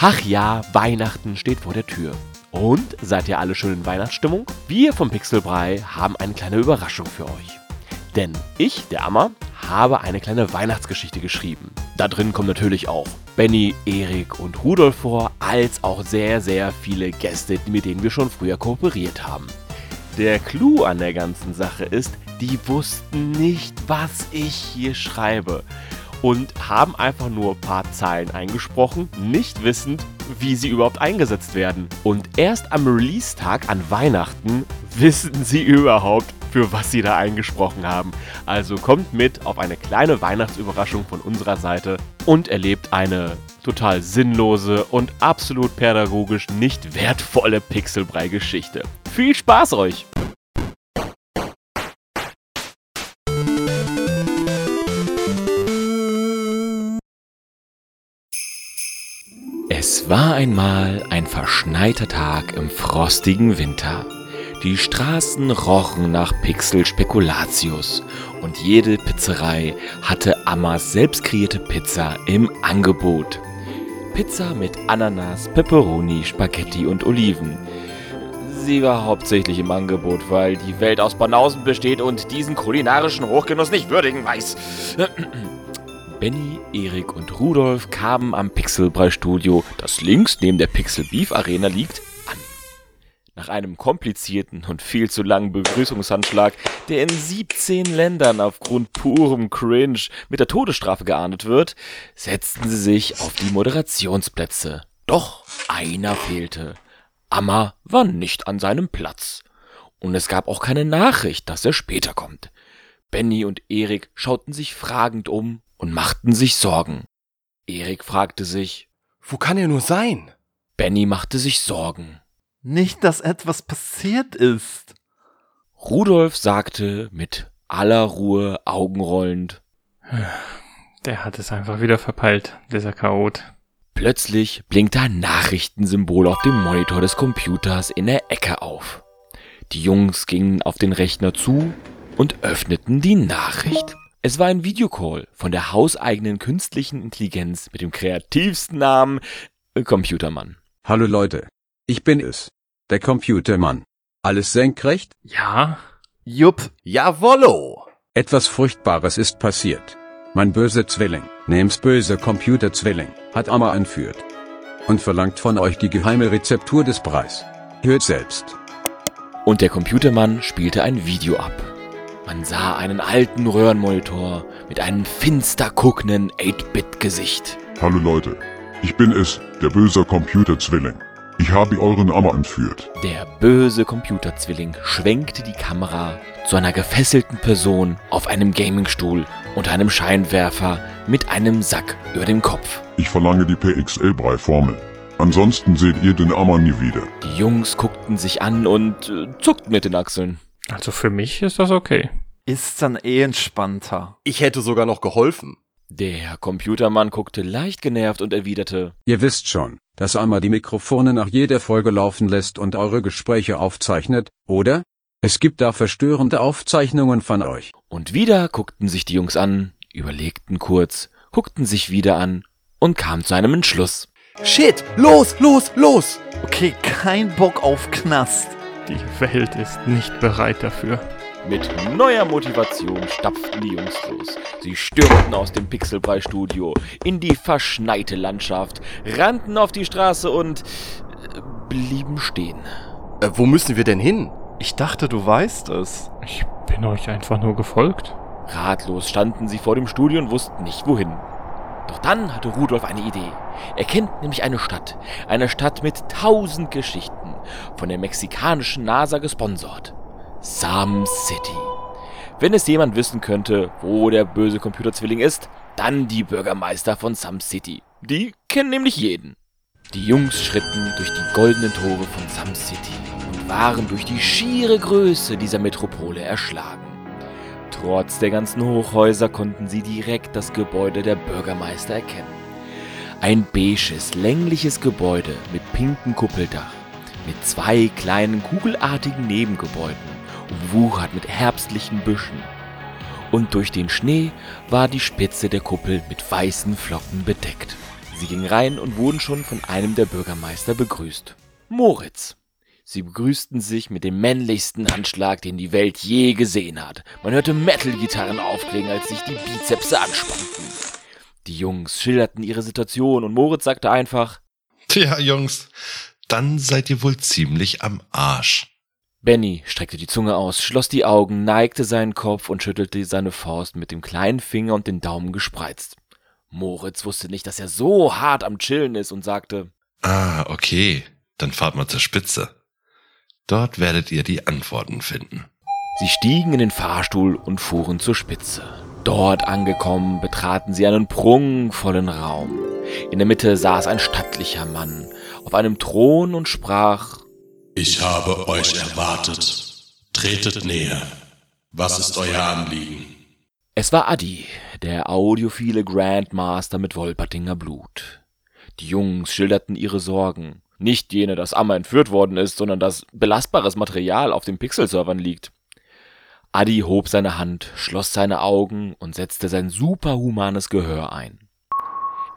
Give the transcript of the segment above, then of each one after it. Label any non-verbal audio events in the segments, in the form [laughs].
Ach ja, Weihnachten steht vor der Tür. Und seid ihr alle schön in Weihnachtsstimmung? Wir vom Pixelbrei haben eine kleine Überraschung für euch. Denn ich, der Ammer, habe eine kleine Weihnachtsgeschichte geschrieben. Da drin kommen natürlich auch Benny, Erik und Rudolf vor, als auch sehr, sehr viele Gäste, mit denen wir schon früher kooperiert haben. Der Clou an der ganzen Sache ist, die wussten nicht, was ich hier schreibe und haben einfach nur ein paar Zeilen eingesprochen, nicht wissend, wie sie überhaupt eingesetzt werden. Und erst am Release-Tag an Weihnachten wissen sie überhaupt, für was sie da eingesprochen haben. Also kommt mit auf eine kleine Weihnachtsüberraschung von unserer Seite und erlebt eine total sinnlose und absolut pädagogisch nicht wertvolle Pixelbrei-Geschichte. Viel Spaß euch! Es war einmal ein verschneiter Tag im frostigen Winter. Die Straßen rochen nach Pixel Spekulatius und jede Pizzerei hatte Ammas selbst kreierte Pizza im Angebot. Pizza mit Ananas, Peperoni, Spaghetti und Oliven. Sie war hauptsächlich im Angebot, weil die Welt aus Banausen besteht und diesen kulinarischen Hochgenuss nicht würdigen weiß. Benny, Erik und Rudolf kamen am Pixelbrei-Studio, das links neben der Pixel Beef Arena liegt, an. Nach einem komplizierten und viel zu langen Begrüßungshandschlag, der in 17 Ländern aufgrund purem Cringe mit der Todesstrafe geahndet wird, setzten sie sich auf die Moderationsplätze. Doch einer fehlte. Amma war nicht an seinem Platz. Und es gab auch keine Nachricht, dass er später kommt. Benny und Erik schauten sich fragend um und machten sich Sorgen. Erik fragte sich, Wo kann er nur sein? Benny machte sich Sorgen. Nicht, dass etwas passiert ist. Rudolf sagte mit aller Ruhe augenrollend, Der hat es einfach wieder verpeilt, dieser Chaot. Plötzlich blinkte ein Nachrichtensymbol auf dem Monitor des Computers in der Ecke auf. Die Jungs gingen auf den Rechner zu und öffneten die Nachricht. Es war ein Videocall von der hauseigenen künstlichen Intelligenz mit dem kreativsten Namen äh, Computermann. Hallo Leute. Ich bin es. Der Computermann. Alles senkrecht? Ja? Jupp. Jawollo! Etwas Furchtbares ist passiert. Mein böser Zwilling, namens böse Computerzwilling, hat Amma entführt. Und verlangt von euch die geheime Rezeptur des Preis. Hört selbst. Und der Computermann spielte ein Video ab. Man sah einen alten Röhrenmonitor mit einem finster guckenden 8-Bit-Gesicht. Hallo Leute, ich bin es, der böse Computerzwilling. Ich habe euren Amma entführt. Der böse Computerzwilling schwenkte die Kamera zu einer gefesselten Person auf einem Gamingstuhl unter einem Scheinwerfer mit einem Sack über dem Kopf. Ich verlange die PXL-Brei-Formel. Ansonsten seht ihr den Amma nie wieder. Die Jungs guckten sich an und äh, zuckten mit den Achseln. Also für mich ist das okay. Ist dann eh entspannter. Ich hätte sogar noch geholfen. Der Computermann guckte leicht genervt und erwiderte, Ihr wisst schon, dass Amma die Mikrofone nach jeder Folge laufen lässt und eure Gespräche aufzeichnet, oder? Es gibt da verstörende Aufzeichnungen von euch. und wieder guckten sich die Jungs an, überlegten kurz, guckten sich wieder an und kamen zu einem Entschluss. Shit! Los, los, los! Okay, kein Bock auf Knast. Die Welt ist nicht bereit dafür. Mit neuer Motivation stapften die Jungs los. Sie stürmten aus dem Pixelbrei-Studio in die verschneite Landschaft, rannten auf die Straße und äh, blieben stehen. Äh, wo müssen wir denn hin? Ich dachte, du weißt es. Ich bin euch einfach nur gefolgt. Ratlos standen sie vor dem Studio und wussten nicht wohin. Doch dann hatte Rudolf eine Idee. Er kennt nämlich eine Stadt. Eine Stadt mit tausend Geschichten. Von der mexikanischen NASA gesponsert. Sam City. Wenn es jemand wissen könnte, wo der böse Computerzwilling ist, dann die Bürgermeister von Sam City. Die kennen nämlich jeden. Die Jungs schritten durch die goldenen Tore von Sam City und waren durch die schiere Größe dieser Metropole erschlagen. Trotz der ganzen Hochhäuser konnten sie direkt das Gebäude der Bürgermeister erkennen. Ein beiges, längliches Gebäude mit pinkem Kuppeldach, mit zwei kleinen kugelartigen Nebengebäuden, umwuchert mit herbstlichen Büschen. Und durch den Schnee war die Spitze der Kuppel mit weißen Flocken bedeckt. Sie gingen rein und wurden schon von einem der Bürgermeister begrüßt. Moritz. Sie begrüßten sich mit dem männlichsten Handschlag, den die Welt je gesehen hat. Man hörte Metal-Gitarren aufklingen, als sich die Bizepse anspannten. Die Jungs schilderten ihre Situation und Moritz sagte einfach, Tja, Jungs, dann seid ihr wohl ziemlich am Arsch. Benny streckte die Zunge aus, schloss die Augen, neigte seinen Kopf und schüttelte seine Faust mit dem kleinen Finger und den Daumen gespreizt. Moritz wusste nicht, dass er so hart am Chillen ist und sagte, Ah, okay, dann fahrt mal zur Spitze. Dort werdet ihr die Antworten finden. Sie stiegen in den Fahrstuhl und fuhren zur Spitze. Dort angekommen, betraten sie einen prunkvollen Raum. In der Mitte saß ein stattlicher Mann auf einem Thron und sprach Ich habe euch erwartet. Tretet näher. Was ist euer Anliegen? Es war Adi, der audiophile Grandmaster mit Wolpertinger Blut. Die Jungs schilderten ihre Sorgen. Nicht jene, dass Amma entführt worden ist, sondern dass belastbares Material auf den Pixel-Servern liegt. Adi hob seine Hand, schloss seine Augen und setzte sein superhumanes Gehör ein.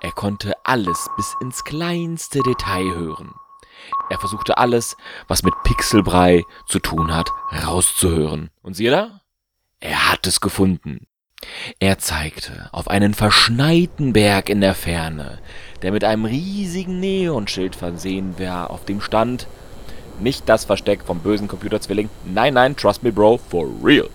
Er konnte alles bis ins kleinste Detail hören. Er versuchte alles, was mit Pixelbrei zu tun hat, rauszuhören. Und siehe da? Er hat es gefunden. Er zeigte auf einen verschneiten Berg in der Ferne, der mit einem riesigen Neonschild versehen war, auf dem stand nicht das Versteck vom bösen Computerzwilling. Nein, nein, trust me, Bro, for real.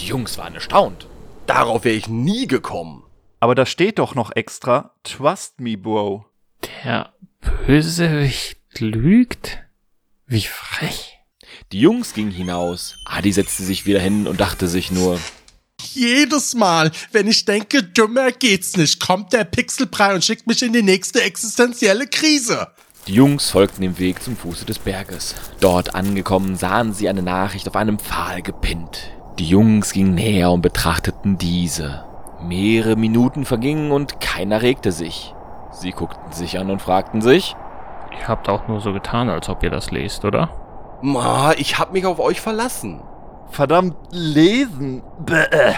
Die Jungs waren erstaunt. Darauf wäre ich nie gekommen. Aber da steht doch noch extra, Trust me, Bro. Der Bösewicht lügt? Wie frech. Die Jungs gingen hinaus. Adi setzte sich wieder hin und dachte sich nur, Jedes Mal, wenn ich denke, dümmer geht's nicht, kommt der Pixelbrei und schickt mich in die nächste existenzielle Krise. Die Jungs folgten dem Weg zum Fuße des Berges. Dort angekommen sahen sie eine Nachricht auf einem Pfahl gepinnt. Die Jungs gingen näher und betrachteten diese. Mehrere Minuten vergingen und keiner regte sich. Sie guckten sich an und fragten sich, Ihr habt auch nur so getan, als ob ihr das lest, oder? Ma, ich hab mich auf euch verlassen. Verdammt, lesen. Bäh.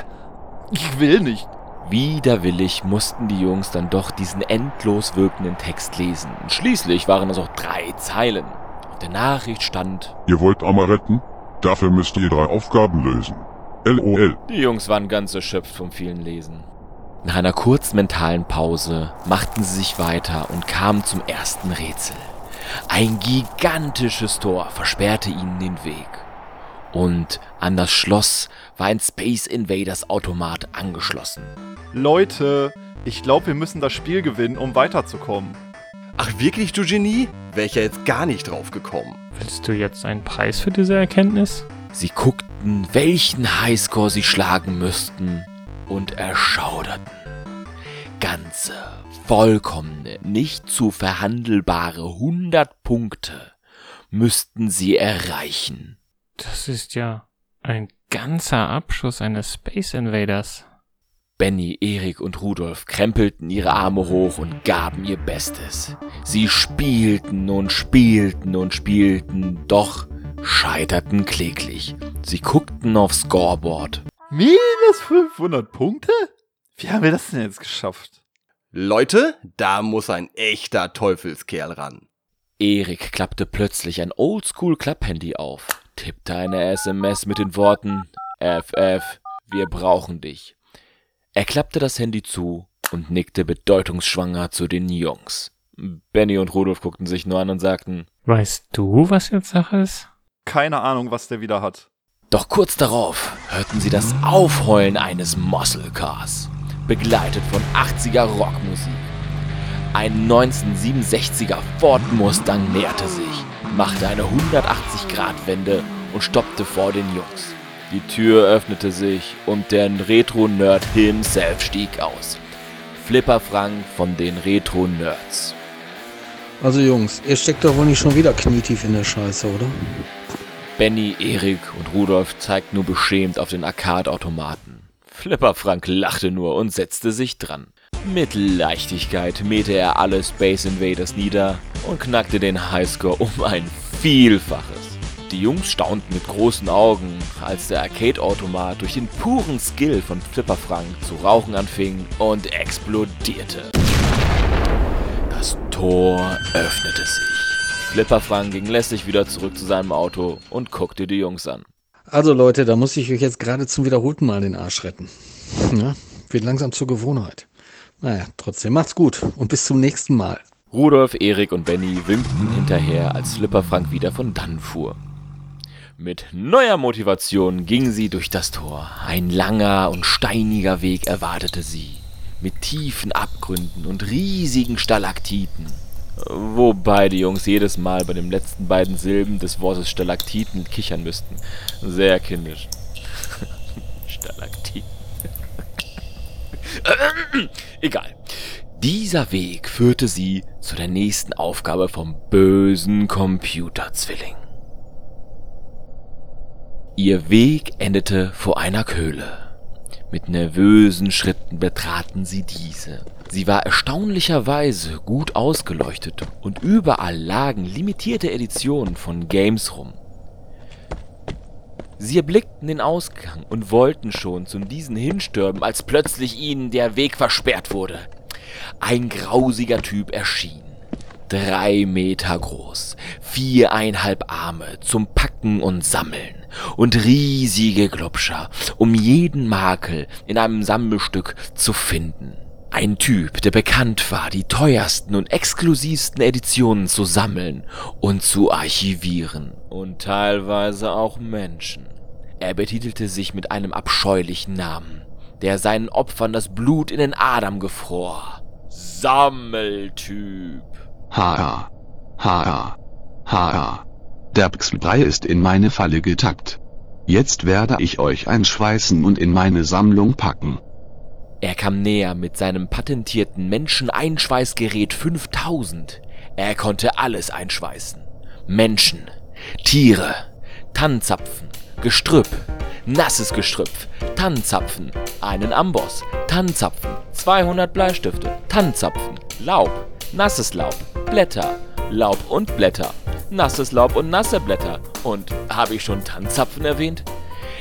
Ich will nicht. Widerwillig mussten die Jungs dann doch diesen endlos wirkenden Text lesen. Und schließlich waren es auch drei Zeilen. Auf der Nachricht stand, Ihr wollt Amma retten? Dafür müsst ihr drei Aufgaben lösen. LOL. Die Jungs waren ganz erschöpft vom vielen Lesen. Nach einer kurzen mentalen Pause machten sie sich weiter und kamen zum ersten Rätsel. Ein gigantisches Tor versperrte ihnen den Weg. Und an das Schloss war ein Space Invaders Automat angeschlossen. Leute, ich glaube, wir müssen das Spiel gewinnen, um weiterzukommen. Ach wirklich, du Genie? Wäre ich ja jetzt gar nicht drauf gekommen. Willst du jetzt einen Preis für diese Erkenntnis? Sie guckten, welchen Highscore sie schlagen müssten und erschauderten. Ganze, vollkommene, nicht zu verhandelbare 100 Punkte müssten sie erreichen. Das ist ja ein ganzer Abschuss eines Space Invaders. Benny, Erik und Rudolf krempelten ihre Arme hoch und gaben ihr Bestes. Sie spielten und spielten und spielten, doch scheiterten kläglich. Sie guckten aufs Scoreboard. Minus 500 Punkte? Wie haben wir das denn jetzt geschafft? Leute, da muss ein echter Teufelskerl ran. Erik klappte plötzlich ein Oldschool-Klapphandy auf, tippte eine SMS mit den Worten FF, wir brauchen dich. Er klappte das Handy zu und nickte bedeutungsschwanger zu den Jungs. Benny und Rudolf guckten sich nur an und sagten, Weißt du, was jetzt Sache ist? Keine Ahnung, was der wieder hat. Doch kurz darauf hörten sie das Aufheulen eines Muscle Cars, begleitet von 80er Rockmusik. Ein 1967er Ford Mustang näherte sich, machte eine 180-Grad-Wende und stoppte vor den Jungs. Die Tür öffnete sich und der Retro-Nerd himself stieg aus. Flipper Frank von den Retro-Nerds. Also Jungs, ihr steckt doch wohl nicht schon wieder knietief in der Scheiße, oder? Benny, Erik und Rudolf zeigten nur beschämt auf den Arcade-Automaten. Flipper Frank lachte nur und setzte sich dran. Mit Leichtigkeit mähte er alle Space Invaders nieder und knackte den Highscore um ein Vielfaches. Die Jungs staunten mit großen Augen, als der Arcade-Automat durch den puren Skill von Flipper Frank zu rauchen anfing und explodierte. Tor öffnete sich. Flipperfrank ging lässig wieder zurück zu seinem Auto und guckte die Jungs an. Also Leute, da muss ich euch jetzt gerade zum wiederholten Mal den Arsch retten. Ja, wird langsam zur Gewohnheit. Naja, trotzdem macht's gut und bis zum nächsten Mal. Rudolf, Erik und Benny winkten hinterher, als Flipperfrank wieder von dann fuhr. Mit neuer Motivation gingen sie durch das Tor. Ein langer und steiniger Weg erwartete sie, mit tiefen Abgründen und riesigen Stalaktiten. Wobei die Jungs jedes Mal bei den letzten beiden Silben des Wortes Stalaktiten kichern müssten. Sehr kindisch. [laughs] Stalaktiten. [clears throat] Egal. Dieser Weg führte sie zu der nächsten Aufgabe vom bösen Computerzwilling. Ihr Weg endete vor einer Höhle. Mit nervösen Schritten betraten sie diese. Sie war erstaunlicherweise gut ausgeleuchtet und überall lagen limitierte Editionen von Games rum. Sie erblickten den Ausgang und wollten schon zu diesen hinstürmen, als plötzlich ihnen der Weg versperrt wurde. Ein grausiger Typ erschien. Drei Meter groß, viereinhalb Arme zum Packen und Sammeln und riesige Glubscher, um jeden Makel in einem Sammelstück zu finden. Ein Typ, der bekannt war, die teuersten und exklusivsten Editionen zu sammeln und zu archivieren. Und teilweise auch Menschen. Er betitelte sich mit einem abscheulichen Namen, der seinen Opfern das Blut in den Adern gefror. Sammeltyp. Ha. Ha. Ha. Der Pixelbrei ist in meine Falle getappt. Jetzt werde ich euch einschweißen und in meine Sammlung packen. Er kam näher mit seinem patentierten Menscheneinschweißgerät 5000. Er konnte alles einschweißen. Menschen, Tiere, Tannenzapfen, Gestrüpp, nasses Gestrüpp, Tannenzapfen, einen Amboss, Tannenzapfen, 200 Bleistifte, Tannenzapfen, Laub, nasses Laub, Blätter, Laub und Blätter, nasses Laub und nasse Blätter. Und habe ich schon Tannenzapfen erwähnt?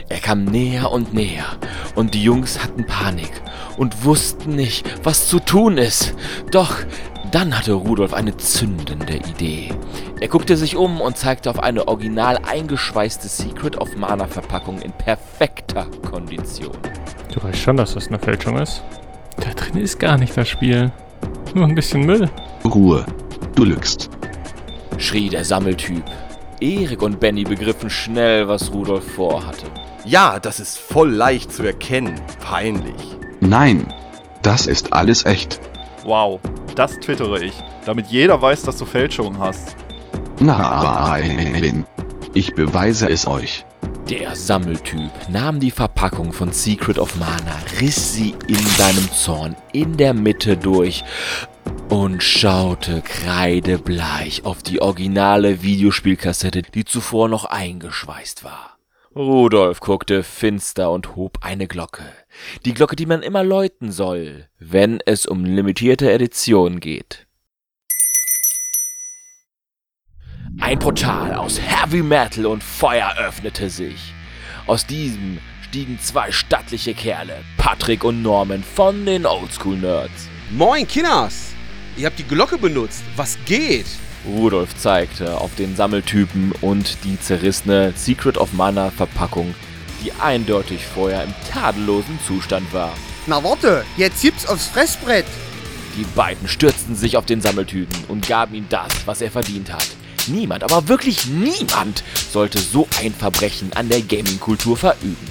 Er kam näher und näher, und die Jungs hatten Panik und wussten nicht, was zu tun ist. Doch dann hatte Rudolf eine zündende Idee. Er guckte sich um und zeigte auf eine original eingeschweißte Secret of Mana Verpackung in perfekter Kondition. Du weißt schon, dass das eine Fälschung ist. Da drin ist gar nicht das Spiel. Nur ein bisschen Müll. Ruhe. Du lügst. schrie der Sammeltyp. Erik und Benny begriffen schnell, was Rudolf vorhatte. Ja, das ist voll leicht zu erkennen. Peinlich. Nein. Das ist alles echt. Wow, das twittere ich, damit jeder weiß, dass du Fälschungen hast. Nein. Ich beweise es euch. Der Sammeltyp nahm die Verpackung von Secret of Mana, riss sie in seinem Zorn in der Mitte durch und schaute kreidebleich auf die originale Videospielkassette, die zuvor noch eingeschweißt war. Rudolf guckte finster und hob eine Glocke. Die Glocke, die man immer läuten soll, wenn es um limitierte Edition geht. Ein Portal aus Heavy Metal und Feuer öffnete sich. Aus diesem stiegen zwei stattliche Kerle, Patrick und Norman von den Oldschool Nerds. Moin, Kinders! Ihr habt die Glocke benutzt. Was geht? Rudolf zeigte auf den Sammeltypen und die zerrissene Secret of Mana Verpackung, die eindeutig vorher im tadellosen Zustand war. Na warte, jetzt gibt's aufs Fressbrett. Die beiden stürzten sich auf den Sammeltypen und gaben ihm das, was er verdient hat. Niemand, aber wirklich niemand sollte so ein Verbrechen an der Gaming-Kultur verüben.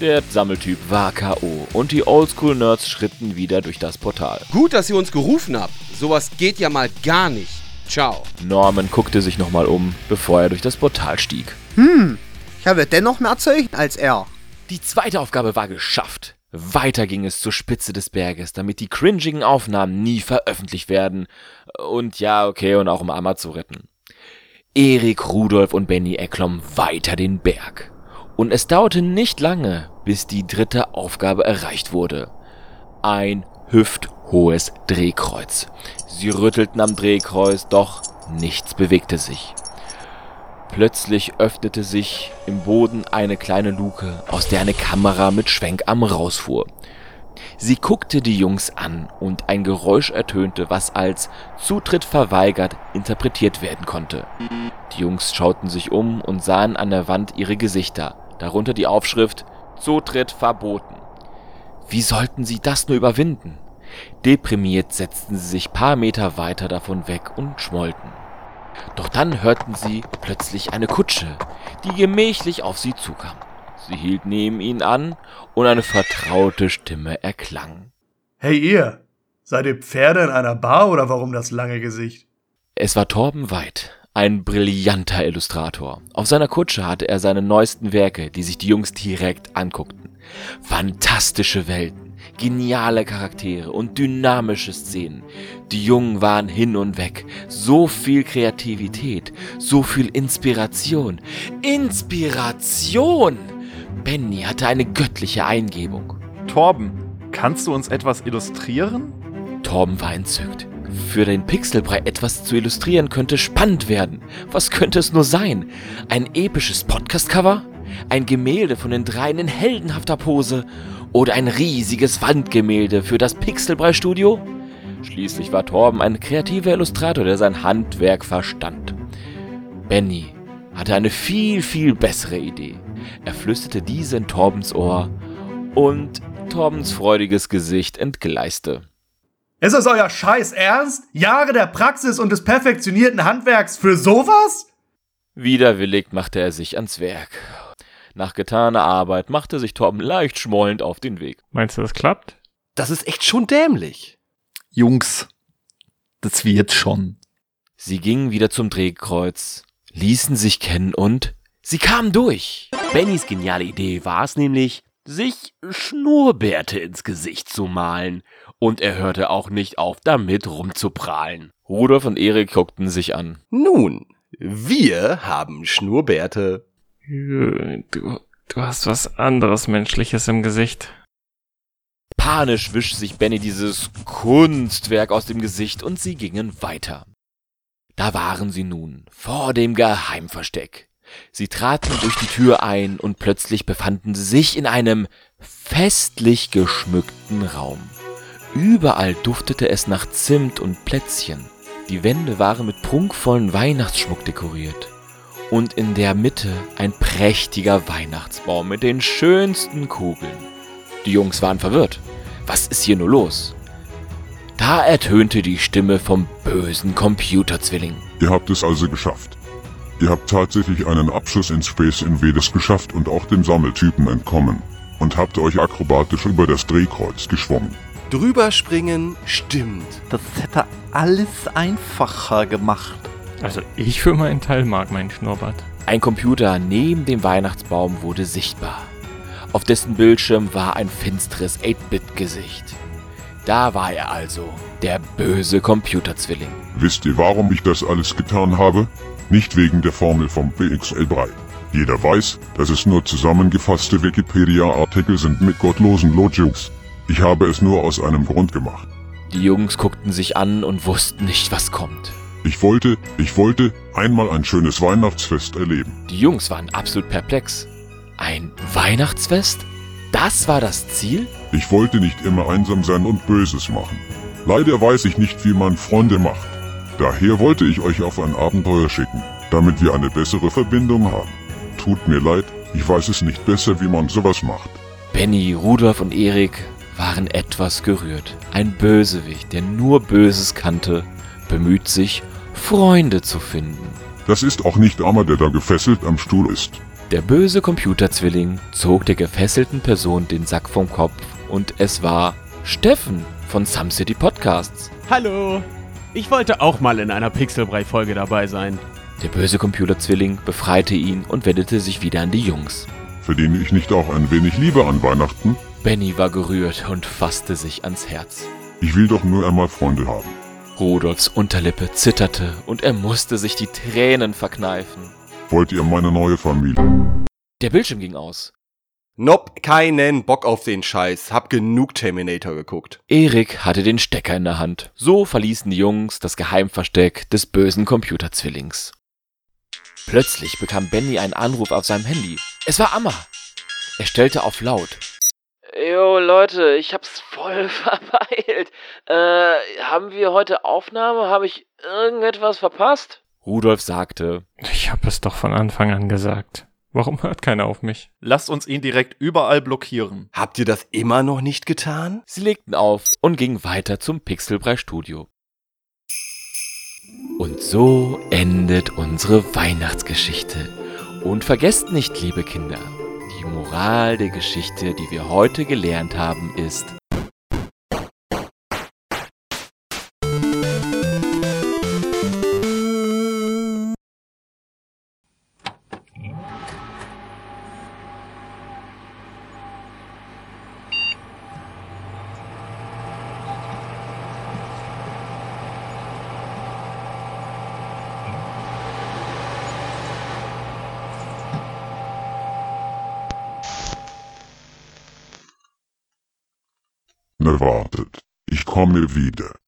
Der Sammeltyp war K.O. und die Oldschool-Nerds schritten wieder durch das Portal. Gut, dass ihr uns gerufen habt. Sowas geht ja mal gar nicht. Ciao. Norman guckte sich nochmal um, bevor er durch das Portal stieg. Hm, ich habe dennoch mehr Zeichen als er. Die zweite Aufgabe war geschafft. Weiter ging es zur Spitze des Berges, damit die cringigen Aufnahmen nie veröffentlicht werden. Und ja, okay, und auch um Amma zu retten. Erik, Rudolf und Benny erklommen weiter den Berg. Und es dauerte nicht lange, bis die dritte Aufgabe erreicht wurde. Ein hüfthohes Drehkreuz. Sie rüttelten am Drehkreuz, doch nichts bewegte sich. Plötzlich öffnete sich im Boden eine kleine Luke, aus der eine Kamera mit Schwenkarm rausfuhr. Sie guckte die Jungs an und ein Geräusch ertönte, was als Zutritt verweigert interpretiert werden konnte. Die Jungs schauten sich um und sahen an der Wand ihre Gesichter, darunter die Aufschrift Zutritt verboten. Wie sollten sie das nur überwinden? Deprimiert setzten sie sich paar Meter weiter davon weg und schmollten. Doch dann hörten sie plötzlich eine Kutsche, die gemächlich auf sie zukam. Sie hielt neben ihnen an und eine vertraute Stimme erklang. Hey ihr, seid ihr Pferde in einer Bar oder warum das lange Gesicht? Es war Torben Weid, ein brillanter Illustrator. Auf seiner Kutsche hatte er seine neuesten Werke, die sich die Jungs direkt anguckten. Fantastische Welten, geniale Charaktere und dynamische Szenen. Die Jungen waren hin und weg. So viel Kreativität, so viel Inspiration. Inspiration! Benny hatte eine göttliche Eingebung. Torben, kannst du uns etwas illustrieren? Torben war entzückt. Für den Pixelbrei etwas zu illustrieren könnte spannend werden. Was könnte es nur sein? Ein episches Podcast-Cover? Ein Gemälde von den dreien in heldenhafter Pose? Oder ein riesiges Wandgemälde für das Pixelbrei-Studio? Schließlich war Torben ein kreativer Illustrator, der sein Handwerk verstand. Benny hatte eine viel, viel bessere Idee. Er flüsterte diese in Torbens Ohr und Torbens freudiges Gesicht entgleiste. Ist es euer Scheiß Ernst? Jahre der Praxis und des perfektionierten Handwerks für sowas? Widerwillig machte er sich ans Werk. Nach getaner Arbeit machte sich Torben leicht schmollend auf den Weg. Meinst du, das klappt? Das ist echt schon dämlich. Jungs, das wird schon. Sie gingen wieder zum Drehkreuz, ließen sich kennen und sie kamen durch. Bennys geniale Idee war es nämlich, sich Schnurrbärte ins Gesicht zu malen. Und er hörte auch nicht auf, damit rumzuprahlen. Rudolf und Erik guckten sich an. Nun, wir haben Schnurrbärte. Du, du hast was anderes Menschliches im Gesicht. Panisch wischte sich Benny dieses Kunstwerk aus dem Gesicht und sie gingen weiter. Da waren sie nun, vor dem Geheimversteck. Sie traten durch die Tür ein und plötzlich befanden sie sich in einem festlich geschmückten Raum. Überall duftete es nach Zimt und Plätzchen. Die Wände waren mit prunkvollen Weihnachtsschmuck dekoriert. Und in der Mitte ein prächtiger Weihnachtsbaum mit den schönsten Kugeln. Die Jungs waren verwirrt. Was ist hier nur los? Da ertönte die Stimme vom bösen Computerzwilling. Ihr habt es also geschafft. Ihr habt tatsächlich einen Abschuss in Space Invaders geschafft und auch dem Sammeltypen entkommen. Und habt euch akrobatisch über das Drehkreuz geschwommen. Drüber springen stimmt. Das hätte alles einfacher gemacht. Also ich für meinen Teil mag meinen Schnurrbart. Ein Computer neben dem Weihnachtsbaum wurde sichtbar. Auf dessen Bildschirm war ein finsteres 8-Bit-Gesicht. Da war er also, der böse Computerzwilling. Wisst ihr, warum ich das alles getan habe? Nicht wegen der Formel vom PXL3. Jeder weiß, dass es nur zusammengefasste Wikipedia-Artikel sind mit gottlosen Logics. Ich habe es nur aus einem Grund gemacht. Die Jungs guckten sich an und wussten nicht, was kommt. Ich wollte, ich wollte einmal ein schönes Weihnachtsfest erleben. Die Jungs waren absolut perplex. Ein Weihnachtsfest? Das war das Ziel? Ich wollte nicht immer einsam sein und Böses machen. Leider weiß ich nicht, wie man Freunde macht. Daher wollte ich euch auf ein Abenteuer schicken, damit wir eine bessere Verbindung haben. Tut mir leid, ich weiß es nicht besser, wie man sowas macht. Benny, Rudolf und Erik waren etwas gerührt. Ein Bösewicht, der nur Böses kannte, bemüht sich, Freunde zu finden. Das ist auch nicht Armer, der da gefesselt am Stuhl ist. Der böse Computerzwilling zog der gefesselten Person den Sack vom Kopf und es war Steffen von Some City Podcasts. Hallo! Ich wollte auch mal in einer Pixelbrei-Folge dabei sein. Der böse Computerzwilling befreite ihn und wendete sich wieder an die Jungs. Verdiene ich nicht auch ein wenig Liebe an Weihnachten? Benny war gerührt und fasste sich ans Herz. Ich will doch nur einmal Freunde haben. Rudolfs Unterlippe zitterte und er musste sich die Tränen verkneifen. Wollt ihr meine neue Familie? Der Bildschirm ging aus. Nope, keinen Bock auf den Scheiß. Hab genug Terminator geguckt. Erik hatte den Stecker in der Hand. So verließen die Jungs das Geheimversteck des bösen Computerzwillings. Plötzlich bekam Benny einen Anruf auf seinem Handy. Es war Amma. Er stellte auf laut. Jo, Leute, ich hab's voll [laughs] verpeilt. Äh, haben wir heute Aufnahme? Habe ich irgendetwas verpasst? Rudolf sagte, Ich habe es doch von Anfang an gesagt. Warum hört keiner auf mich? Lasst uns ihn direkt überall blockieren. Habt ihr das immer noch nicht getan? Sie legten auf und gingen weiter zum Pixelbrei Studio. Und so endet unsere Weihnachtsgeschichte. Und vergesst nicht, liebe Kinder, die Moral der Geschichte, die wir heute gelernt haben, ist, Ne wartet, ich komme wieder.